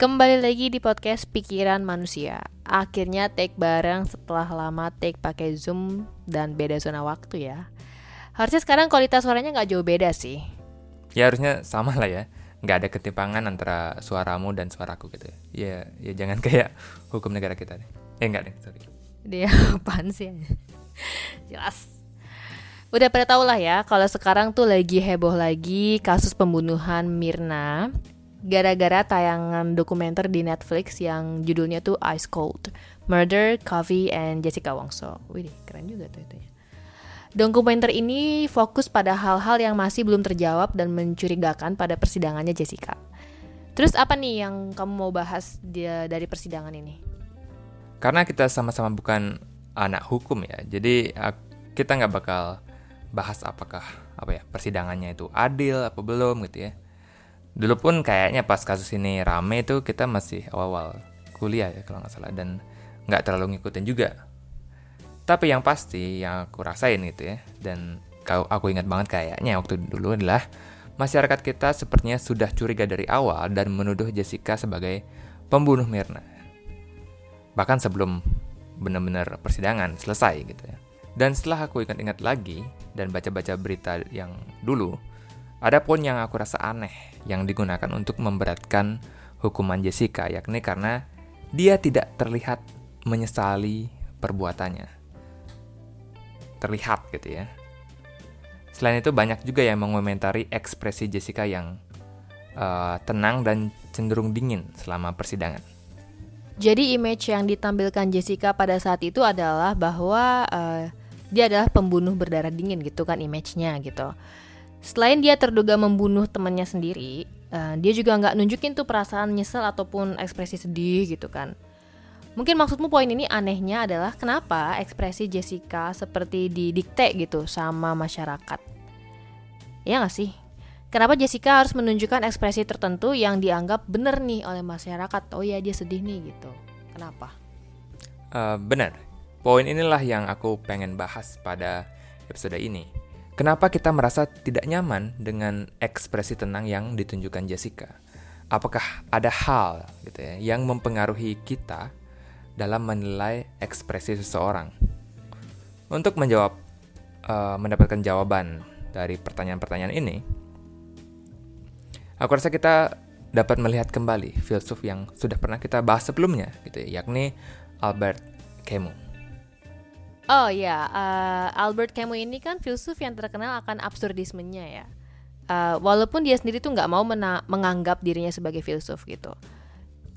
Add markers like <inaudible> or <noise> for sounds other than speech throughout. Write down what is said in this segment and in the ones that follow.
Kembali lagi di podcast Pikiran Manusia. Akhirnya take bareng setelah lama take pakai Zoom dan beda zona waktu ya. Harusnya sekarang kualitas suaranya nggak jauh beda sih. Ya harusnya sama lah ya. Nggak ada ketimpangan antara suaramu dan suaraku gitu ya. Ya, ya jangan <laughs> kayak hukum negara kita deh. Eh enggak deh, sorry. Dia <laughs> apaan sih? Jelas. Udah pada tau lah ya, kalau sekarang tuh lagi heboh lagi kasus pembunuhan Mirna gara-gara tayangan dokumenter di Netflix yang judulnya tuh Ice Cold, Murder, Coffee, and Jessica Wongso. Wih, keren juga tuh itu ya. Dokumenter ini fokus pada hal-hal yang masih belum terjawab dan mencurigakan pada persidangannya Jessica. Terus apa nih yang kamu mau bahas dia dari persidangan ini? Karena kita sama-sama bukan anak hukum ya, jadi kita nggak bakal bahas apakah apa ya persidangannya itu adil apa belum gitu ya dulu pun kayaknya pas kasus ini rame itu kita masih awal-awal kuliah ya kalau nggak salah. Dan nggak terlalu ngikutin juga. Tapi yang pasti yang aku rasain gitu ya dan kau aku ingat banget kayaknya waktu dulu adalah masyarakat kita sepertinya sudah curiga dari awal dan menuduh Jessica sebagai pembunuh Mirna. Bahkan sebelum benar-benar persidangan selesai gitu ya. Dan setelah aku ingat-ingat lagi dan baca-baca berita yang dulu ada pun yang aku rasa aneh yang digunakan untuk memberatkan hukuman Jessica, yakni karena dia tidak terlihat menyesali perbuatannya. Terlihat gitu ya. Selain itu banyak juga yang mengomentari ekspresi Jessica yang uh, tenang dan cenderung dingin selama persidangan. Jadi image yang ditampilkan Jessica pada saat itu adalah bahwa uh, dia adalah pembunuh berdarah dingin gitu kan image-nya gitu. Selain dia terduga membunuh temannya sendiri, uh, dia juga nggak nunjukin tuh perasaan nyesel ataupun ekspresi sedih gitu kan. Mungkin maksudmu poin ini anehnya adalah kenapa ekspresi Jessica seperti didikte gitu sama masyarakat. Ya nggak sih? Kenapa Jessica harus menunjukkan ekspresi tertentu yang dianggap bener nih oleh masyarakat? Oh ya dia sedih nih gitu. Kenapa? Uh, benar. Poin inilah yang aku pengen bahas pada episode ini. Kenapa kita merasa tidak nyaman dengan ekspresi tenang yang ditunjukkan Jessica? Apakah ada hal gitu ya yang mempengaruhi kita dalam menilai ekspresi seseorang? Untuk menjawab uh, mendapatkan jawaban dari pertanyaan-pertanyaan ini, aku rasa kita dapat melihat kembali filsuf yang sudah pernah kita bahas sebelumnya gitu ya, yakni Albert Camus. Oh ya, uh, Albert Camus ini kan filsuf yang terkenal akan absurdismenya ya. Uh, walaupun dia sendiri tuh nggak mau menganggap dirinya sebagai filsuf gitu.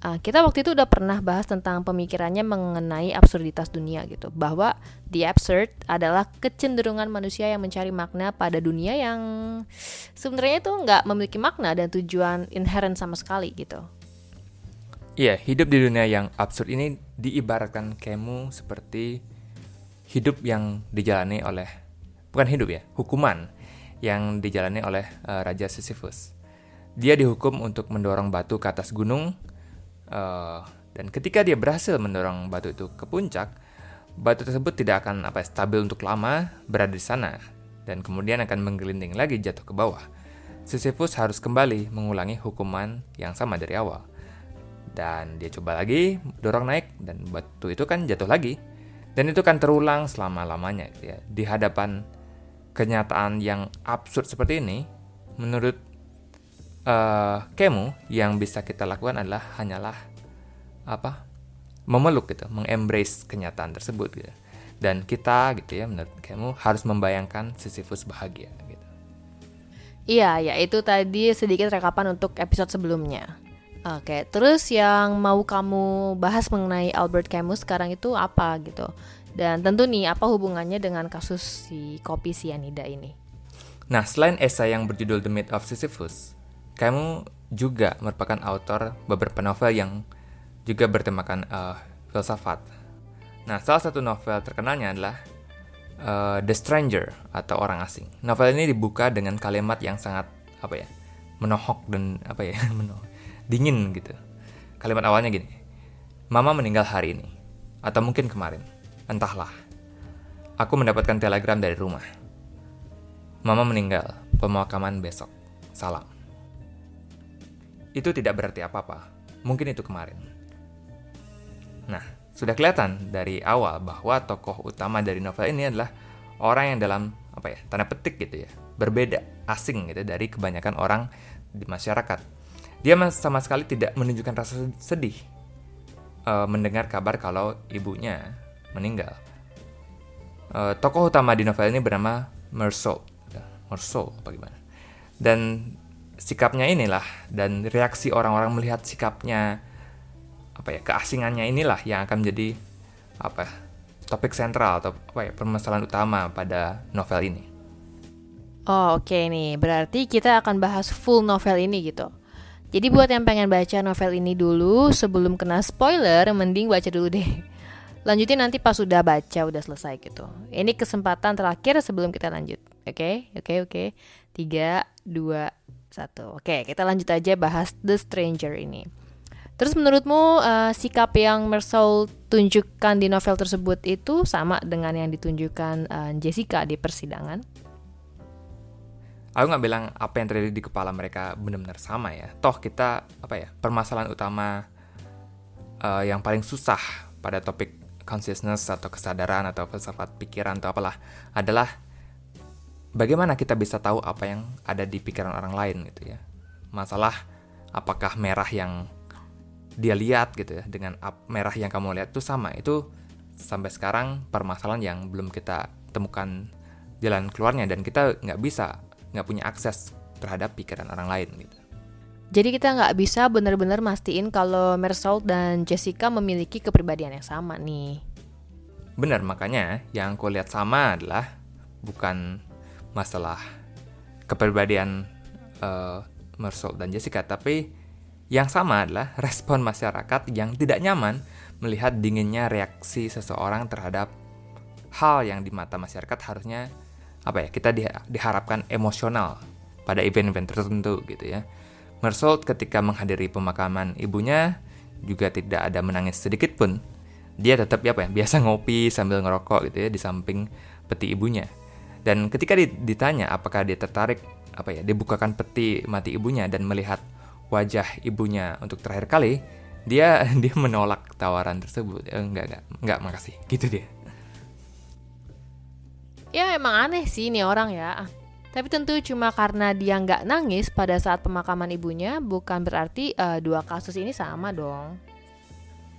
Uh, kita waktu itu udah pernah bahas tentang pemikirannya mengenai absurditas dunia gitu, bahwa the absurd adalah kecenderungan manusia yang mencari makna pada dunia yang sebenarnya itu nggak memiliki makna dan tujuan inherent sama sekali gitu. Iya, hidup di dunia yang absurd ini diibaratkan Camus seperti hidup yang dijalani oleh bukan hidup ya, hukuman yang dijalani oleh uh, Raja Sisyphus. Dia dihukum untuk mendorong batu ke atas gunung uh, dan ketika dia berhasil mendorong batu itu ke puncak, batu tersebut tidak akan apa stabil untuk lama berada di sana dan kemudian akan menggelinding lagi jatuh ke bawah. Sisyphus harus kembali mengulangi hukuman yang sama dari awal. Dan dia coba lagi dorong naik dan batu itu kan jatuh lagi dan itu kan terulang selama-lamanya gitu ya. Di hadapan kenyataan yang absurd seperti ini, menurut uh, Kemu yang bisa kita lakukan adalah hanyalah apa? memeluk gitu, mengembrace kenyataan tersebut gitu. Dan kita gitu ya menurut Kemu harus membayangkan Sisyphus bahagia gitu. Iya, ya itu tadi sedikit rekapan untuk episode sebelumnya. Oke, terus yang mau kamu bahas mengenai Albert Camus sekarang itu apa gitu? Dan tentu nih, apa hubungannya dengan kasus si kopi sianida ini? Nah, selain esai yang berjudul The Myth of Sisyphus, Camus juga merupakan autor beberapa novel yang juga bertemakan uh, filsafat. Nah, salah satu novel terkenalnya adalah uh, The Stranger atau Orang Asing. Novel ini dibuka dengan kalimat yang sangat apa ya, menohok dan apa ya, <laughs> menohok dingin gitu. Kalimat awalnya gini, Mama meninggal hari ini, atau mungkin kemarin, entahlah. Aku mendapatkan telegram dari rumah. Mama meninggal, pemakaman besok. Salam. Itu tidak berarti apa-apa. mungkin itu kemarin. Nah, sudah kelihatan dari awal bahwa tokoh utama dari novel ini adalah orang yang dalam apa ya tanda petik gitu ya berbeda asing gitu dari kebanyakan orang di masyarakat. Dia sama sekali tidak menunjukkan rasa sedih uh, mendengar kabar kalau ibunya meninggal. Uh, tokoh utama di novel ini bernama Mersault, Mersault apa gimana? Dan sikapnya inilah dan reaksi orang-orang melihat sikapnya apa ya keasingannya inilah yang akan menjadi apa topik sentral atau apa ya permasalahan utama pada novel ini. Oh oke okay nih, berarti kita akan bahas full novel ini gitu. Jadi buat yang pengen baca novel ini dulu sebelum kena spoiler, mending baca dulu deh. Lanjutin nanti pas sudah baca, udah selesai gitu. Ini kesempatan terakhir sebelum kita lanjut. Oke, okay? oke, okay, oke. Okay. Tiga, dua, satu. Oke, kita lanjut aja bahas The Stranger ini. Terus menurutmu uh, sikap yang Mersol tunjukkan di novel tersebut itu sama dengan yang ditunjukkan uh, Jessica di persidangan? Aku nggak bilang apa yang terjadi di kepala mereka benar-benar sama ya. Toh kita apa ya permasalahan utama uh, yang paling susah pada topik consciousness atau kesadaran atau filsafat pikiran atau apalah adalah bagaimana kita bisa tahu apa yang ada di pikiran orang lain gitu ya. Masalah apakah merah yang dia lihat gitu ya dengan merah yang kamu lihat itu sama itu sampai sekarang permasalahan yang belum kita temukan jalan keluarnya dan kita nggak bisa nggak punya akses terhadap pikiran orang lain gitu. Jadi kita nggak bisa benar-benar mastiin kalau Mersol dan Jessica memiliki kepribadian yang sama nih. Benar, makanya yang aku lihat sama adalah bukan masalah kepribadian uh, Mersol dan Jessica, tapi yang sama adalah respon masyarakat yang tidak nyaman melihat dinginnya reaksi seseorang terhadap hal yang di mata masyarakat harusnya apa ya kita di, diharapkan emosional pada event-event tertentu gitu ya. Mersault ketika menghadiri pemakaman ibunya juga tidak ada menangis sedikit pun. Dia tetap ya apa ya biasa ngopi sambil ngerokok gitu ya di samping peti ibunya. Dan ketika ditanya apakah dia tertarik apa ya dibukakan peti mati ibunya dan melihat wajah ibunya untuk terakhir kali, dia <laughs> dia menolak tawaran tersebut. Eh, enggak, enggak, enggak, makasih. Gitu dia. Ya emang aneh sih ini orang ya. Tapi tentu cuma karena dia nggak nangis pada saat pemakaman ibunya, bukan berarti uh, dua kasus ini sama dong.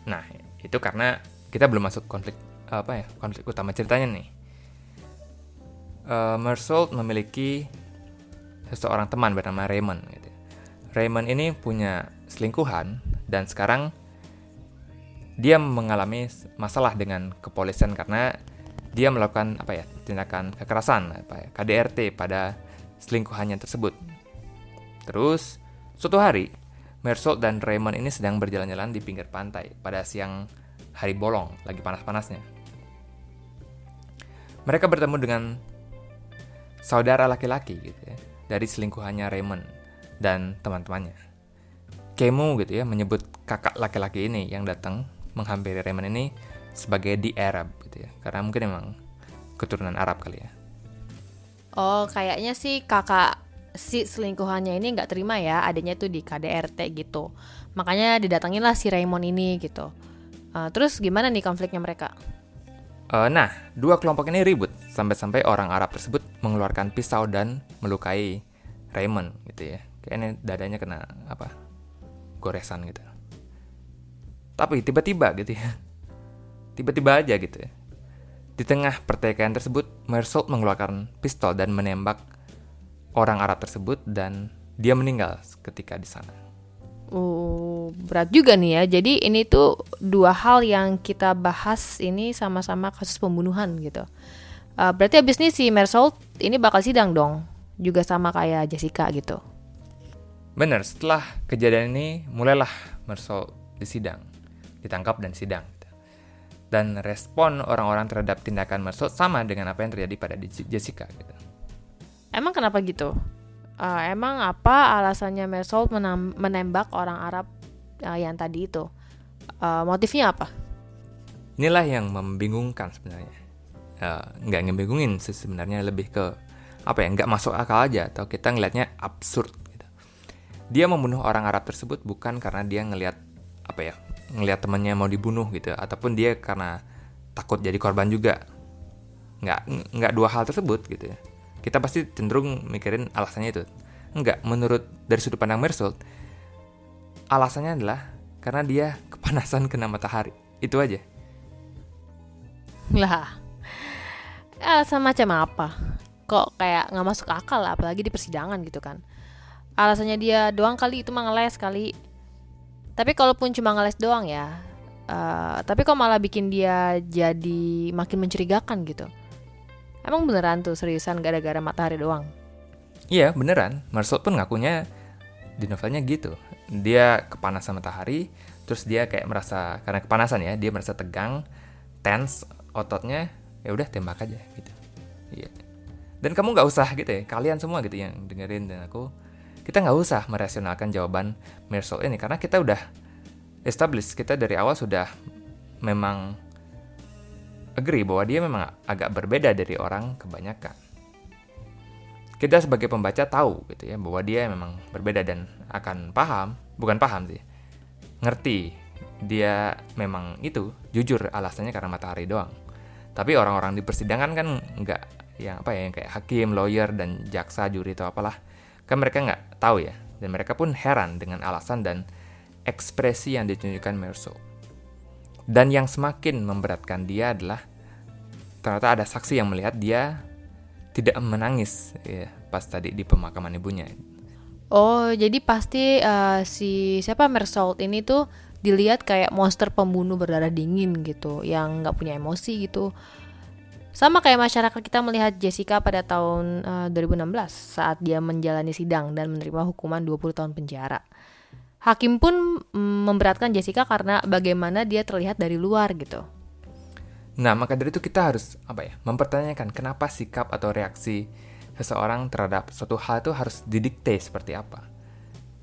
Nah, itu karena kita belum masuk konflik apa ya konflik utama ceritanya nih. Uh, Mersault memiliki seseorang teman bernama Raymond. Gitu Raymond ini punya selingkuhan dan sekarang dia mengalami masalah dengan kepolisian karena dia melakukan apa ya tindakan kekerasan apa ya KDRT pada selingkuhannya tersebut. Terus suatu hari Mersault dan Raymond ini sedang berjalan-jalan di pinggir pantai pada siang hari bolong lagi panas-panasnya. Mereka bertemu dengan saudara laki-laki gitu ya dari selingkuhannya Raymond dan teman-temannya. Kemu gitu ya menyebut kakak laki-laki ini yang datang menghampiri Raymond ini sebagai di Arab gitu ya. Karena mungkin emang keturunan Arab kali ya. Oh, kayaknya sih kakak si selingkuhannya ini nggak terima ya adanya tuh di KDRT gitu. Makanya didatanginlah si Raymond ini gitu. Uh, terus gimana nih konfliknya mereka? Uh, nah, dua kelompok ini ribut sampai-sampai orang Arab tersebut mengeluarkan pisau dan melukai Raymond gitu ya kayaknya dadanya kena apa goresan gitu tapi tiba-tiba gitu ya tiba-tiba aja gitu ya di tengah pertikaian tersebut, Mersault mengeluarkan pistol dan menembak orang Arab tersebut dan dia meninggal ketika di sana. Oh, berat juga nih ya. Jadi ini tuh dua hal yang kita bahas ini sama-sama kasus pembunuhan gitu. Uh, berarti abis ini si Mersault ini bakal sidang dong, juga sama kayak Jessica gitu. Benar, setelah kejadian ini mulailah Mersault disidang, ditangkap dan sidang. Dan respon orang-orang terhadap tindakan Mersault sama dengan apa yang terjadi pada Jessica. Gitu. Emang kenapa gitu? Uh, emang apa alasannya Mersault menembak orang Arab uh, yang tadi itu? Uh, motifnya apa? Inilah yang membingungkan sebenarnya. Uh, nggak ngebingungin sebenarnya lebih ke apa ya nggak masuk akal aja atau kita ngelihatnya absurd dia membunuh orang Arab tersebut bukan karena dia ngelihat apa ya ngelihat temannya mau dibunuh gitu. Ataupun dia karena takut jadi korban juga. Nggak nggak dua hal tersebut gitu ya. Kita pasti cenderung mikirin alasannya itu. Nggak menurut dari sudut pandang Mersault alasannya adalah karena dia <laughs> kepanasan kena matahari. Itu aja. Lah alasan macam apa? Kok kayak nggak masuk akal apalagi di persidangan gitu kan. Alasannya dia doang kali itu mah ngeles kali tapi kalaupun cuma ngeles doang ya uh, tapi kok malah bikin dia jadi makin mencurigakan gitu? Emang beneran tuh seriusan gara-gara matahari doang? Iya beneran. Marcel pun ngakunya di novelnya gitu. Dia kepanasan matahari terus dia kayak merasa karena kepanasan ya dia merasa tegang tense ototnya ya udah tembak aja gitu. Iya. Dan kamu nggak usah gitu ya kalian semua gitu yang dengerin dan aku kita nggak usah merasionalkan jawaban Mersol ini karena kita udah establish kita dari awal sudah memang agree bahwa dia memang agak berbeda dari orang kebanyakan. Kita sebagai pembaca tahu gitu ya bahwa dia memang berbeda dan akan paham bukan paham sih ngerti dia memang itu jujur alasannya karena matahari doang. Tapi orang-orang di persidangan kan nggak yang apa ya yang kayak hakim, lawyer dan jaksa, juri atau apalah kan mereka nggak tahu ya dan mereka pun heran dengan alasan dan ekspresi yang ditunjukkan Merso. Dan yang semakin memberatkan dia adalah ternyata ada saksi yang melihat dia tidak menangis ya pas tadi di pemakaman ibunya. Oh, jadi pasti uh, si siapa Mersault ini tuh dilihat kayak monster pembunuh berdarah dingin gitu yang nggak punya emosi gitu sama kayak masyarakat kita melihat Jessica pada tahun uh, eh, 2016 saat dia menjalani sidang dan menerima hukuman 20 tahun penjara. Hakim pun mm, memberatkan Jessica karena bagaimana dia terlihat dari luar gitu. Nah, maka dari itu kita harus apa ya? Mempertanyakan kenapa sikap atau reaksi seseorang terhadap suatu hal itu harus didikte seperti apa.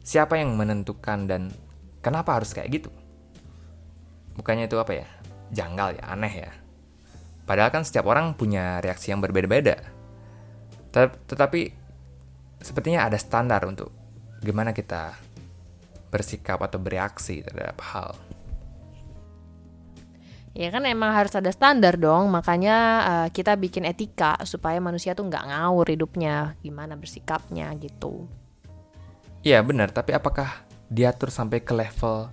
Siapa yang menentukan dan Kenapa harus kayak gitu? Bukannya itu apa ya? Janggal ya, aneh ya. Padahal kan setiap orang punya reaksi yang berbeda-beda. Tetapi sepertinya ada standar untuk gimana kita bersikap atau bereaksi terhadap hal. Ya kan emang harus ada standar dong, makanya uh, kita bikin etika supaya manusia tuh nggak ngawur hidupnya, gimana bersikapnya gitu. Iya benar, tapi apakah diatur sampai ke level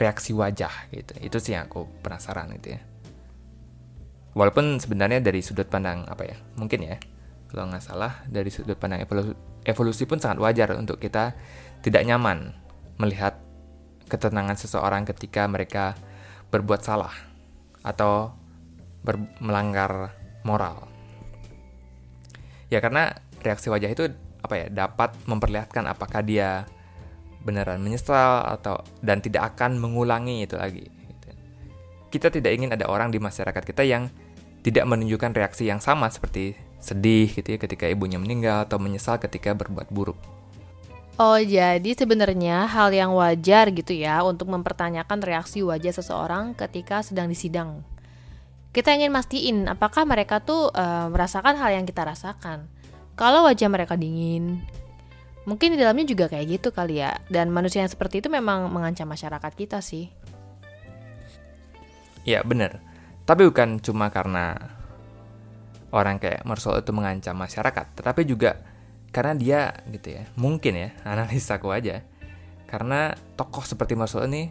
reaksi wajah gitu. Itu sih yang aku penasaran gitu ya. Walaupun sebenarnya dari sudut pandang apa ya, mungkin ya, kalau nggak salah dari sudut pandang evolusi, evolusi pun sangat wajar untuk kita tidak nyaman melihat ketenangan seseorang ketika mereka berbuat salah atau ber, melanggar moral. Ya karena reaksi wajah itu apa ya dapat memperlihatkan apakah dia beneran menyesal atau dan tidak akan mengulangi itu lagi. Gitu. Kita tidak ingin ada orang di masyarakat kita yang tidak menunjukkan reaksi yang sama seperti sedih gitu ya ketika ibunya meninggal atau menyesal ketika berbuat buruk. Oh, jadi sebenarnya hal yang wajar gitu ya untuk mempertanyakan reaksi wajah seseorang ketika sedang disidang. Kita ingin mastiin apakah mereka tuh uh, merasakan hal yang kita rasakan. Kalau wajah mereka dingin, Mungkin di dalamnya juga kayak gitu kali ya. Dan manusia yang seperti itu memang mengancam masyarakat kita sih. Ya bener. Tapi bukan cuma karena orang kayak Marcel itu mengancam masyarakat. Tetapi juga karena dia gitu ya. Mungkin ya, <laughs> analisaku aja. Karena tokoh seperti Marcel ini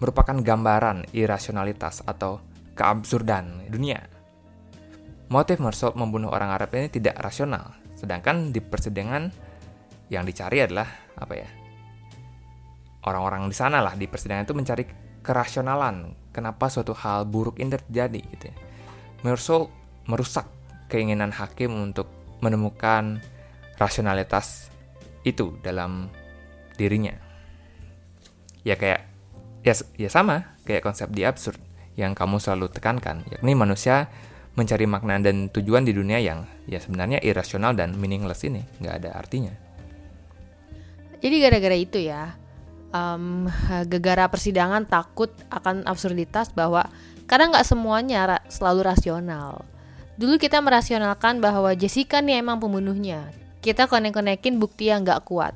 merupakan gambaran irasionalitas atau keabsurdan dunia. Motif Marcel membunuh orang Arab ini tidak rasional. Sedangkan di persidangan yang dicari adalah apa ya orang-orang di sana lah di persidangan itu mencari kerasionalan. Kenapa suatu hal buruk ini terjadi gitu ya. Merusak keinginan hakim untuk menemukan rasionalitas itu dalam dirinya. Ya kayak ya ya sama kayak konsep di absurd yang kamu selalu tekankan yakni manusia mencari makna dan tujuan di dunia yang ya sebenarnya irasional dan meaningless ini nggak ada artinya. Jadi gara-gara itu ya, um, gegara persidangan takut akan absurditas bahwa kadang nggak semuanya ra selalu rasional. Dulu kita merasionalkan bahwa Jessica nih emang pembunuhnya. Kita konek-konekin bukti yang nggak kuat.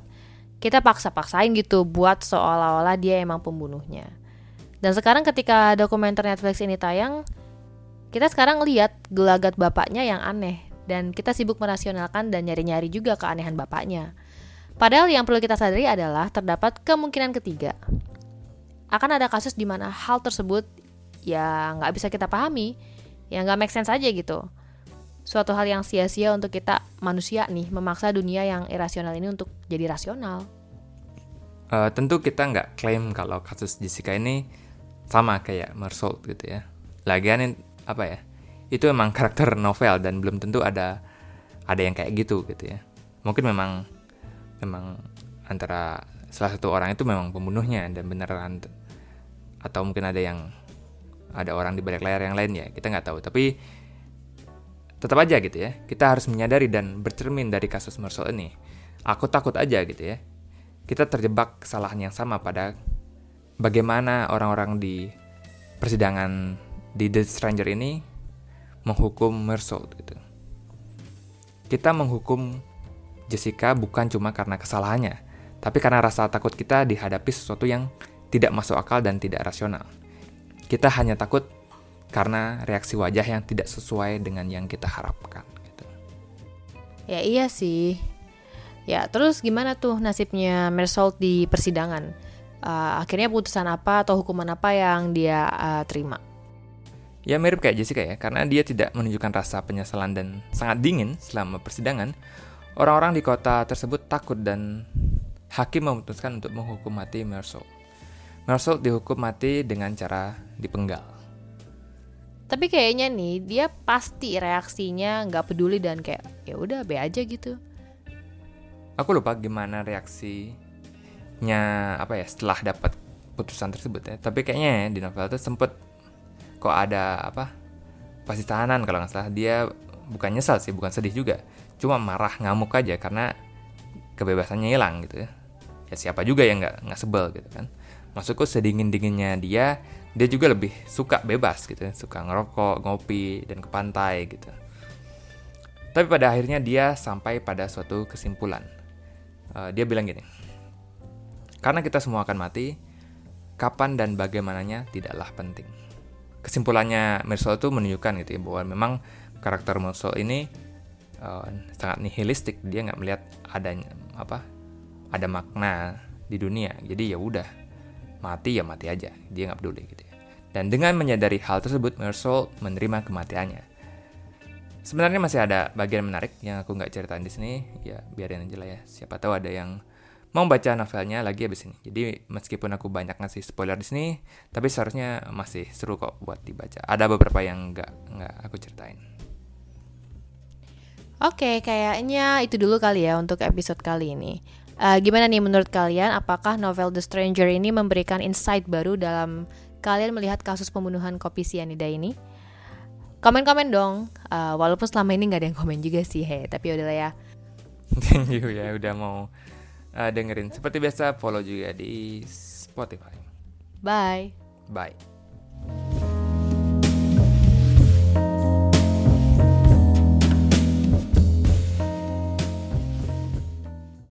kita paksa-paksain gitu buat seolah-olah dia emang pembunuhnya. Dan sekarang ketika dokumenter Netflix ini tayang, kita sekarang lihat gelagat bapaknya yang aneh dan kita sibuk merasionalkan dan nyari-nyari juga keanehan bapaknya. Padahal yang perlu kita sadari adalah terdapat kemungkinan ketiga. Akan ada kasus di mana hal tersebut ya nggak bisa kita pahami, ya nggak make sense aja gitu suatu hal yang sia-sia untuk kita manusia nih memaksa dunia yang irasional ini untuk jadi rasional. Uh, tentu kita nggak klaim kalau kasus Jessica ini sama kayak Mersault gitu ya. Lagian apa ya? Itu emang karakter novel dan belum tentu ada ada yang kayak gitu gitu ya. Mungkin memang memang antara salah satu orang itu memang pembunuhnya dan beneran atau mungkin ada yang ada orang di balik layar yang lain ya kita nggak tahu tapi tetap aja gitu ya, kita harus menyadari dan bercermin dari kasus Marcel ini. Aku takut aja gitu ya. Kita terjebak kesalahan yang sama pada bagaimana orang-orang di persidangan di The Stranger ini menghukum Marcel gitu. Kita menghukum Jessica bukan cuma karena kesalahannya, tapi karena rasa takut kita dihadapi sesuatu yang tidak masuk akal dan tidak rasional. Kita hanya takut karena reaksi wajah yang tidak sesuai dengan yang kita harapkan. Gitu. Ya iya sih. Ya terus gimana tuh nasibnya Mersault di persidangan? Uh, akhirnya putusan apa atau hukuman apa yang dia uh, terima? Ya mirip kayak Jessica ya, karena dia tidak menunjukkan rasa penyesalan dan sangat dingin selama persidangan. Orang-orang di kota tersebut takut dan hakim memutuskan untuk menghukum mati Mersault. Mersault dihukum mati dengan cara dipenggal. Tapi kayaknya nih dia pasti reaksinya nggak peduli dan kayak ya udah be aja gitu. Aku lupa gimana reaksinya apa ya setelah dapat putusan tersebut ya. Tapi kayaknya ya, di novel itu sempet kok ada apa pasti tahanan kalau nggak salah dia bukan nyesal sih bukan sedih juga cuma marah ngamuk aja karena kebebasannya hilang gitu ya. Ya siapa juga yang nggak nggak sebel gitu kan. Maksudku sedingin dinginnya dia dia juga lebih suka bebas gitu suka ngerokok ngopi dan ke pantai gitu. Tapi pada akhirnya dia sampai pada suatu kesimpulan. Uh, dia bilang gini karena kita semua akan mati kapan dan bagaimananya tidaklah penting. Kesimpulannya Mersol itu menunjukkan gitu ya bahwa memang karakter Mersol ini uh, sangat nihilistik. Dia nggak melihat adanya apa ada makna di dunia. Jadi ya udah mati ya mati aja. Dia nggak peduli gitu ya. Dan dengan menyadari hal tersebut Mersol menerima kematiannya. Sebenarnya masih ada bagian menarik yang aku nggak ceritain di sini. Ya biarin aja lah ya. Siapa tahu ada yang mau baca novelnya lagi abis ini. Jadi meskipun aku banyak ngasih spoiler di sini tapi seharusnya masih seru kok buat dibaca. Ada beberapa yang nggak nggak aku ceritain Oke, kayaknya itu dulu kali ya untuk episode kali ini. Uh, gimana nih menurut kalian? Apakah novel The Stranger ini memberikan insight baru dalam kalian melihat kasus pembunuhan kopi sianida ini? Komen-komen dong. Uh, walaupun selama ini nggak ada yang komen juga sih, he. Tapi udah lah ya. Thank you ya udah mau uh, dengerin. Seperti biasa follow juga di Spotify. Bye. Bye.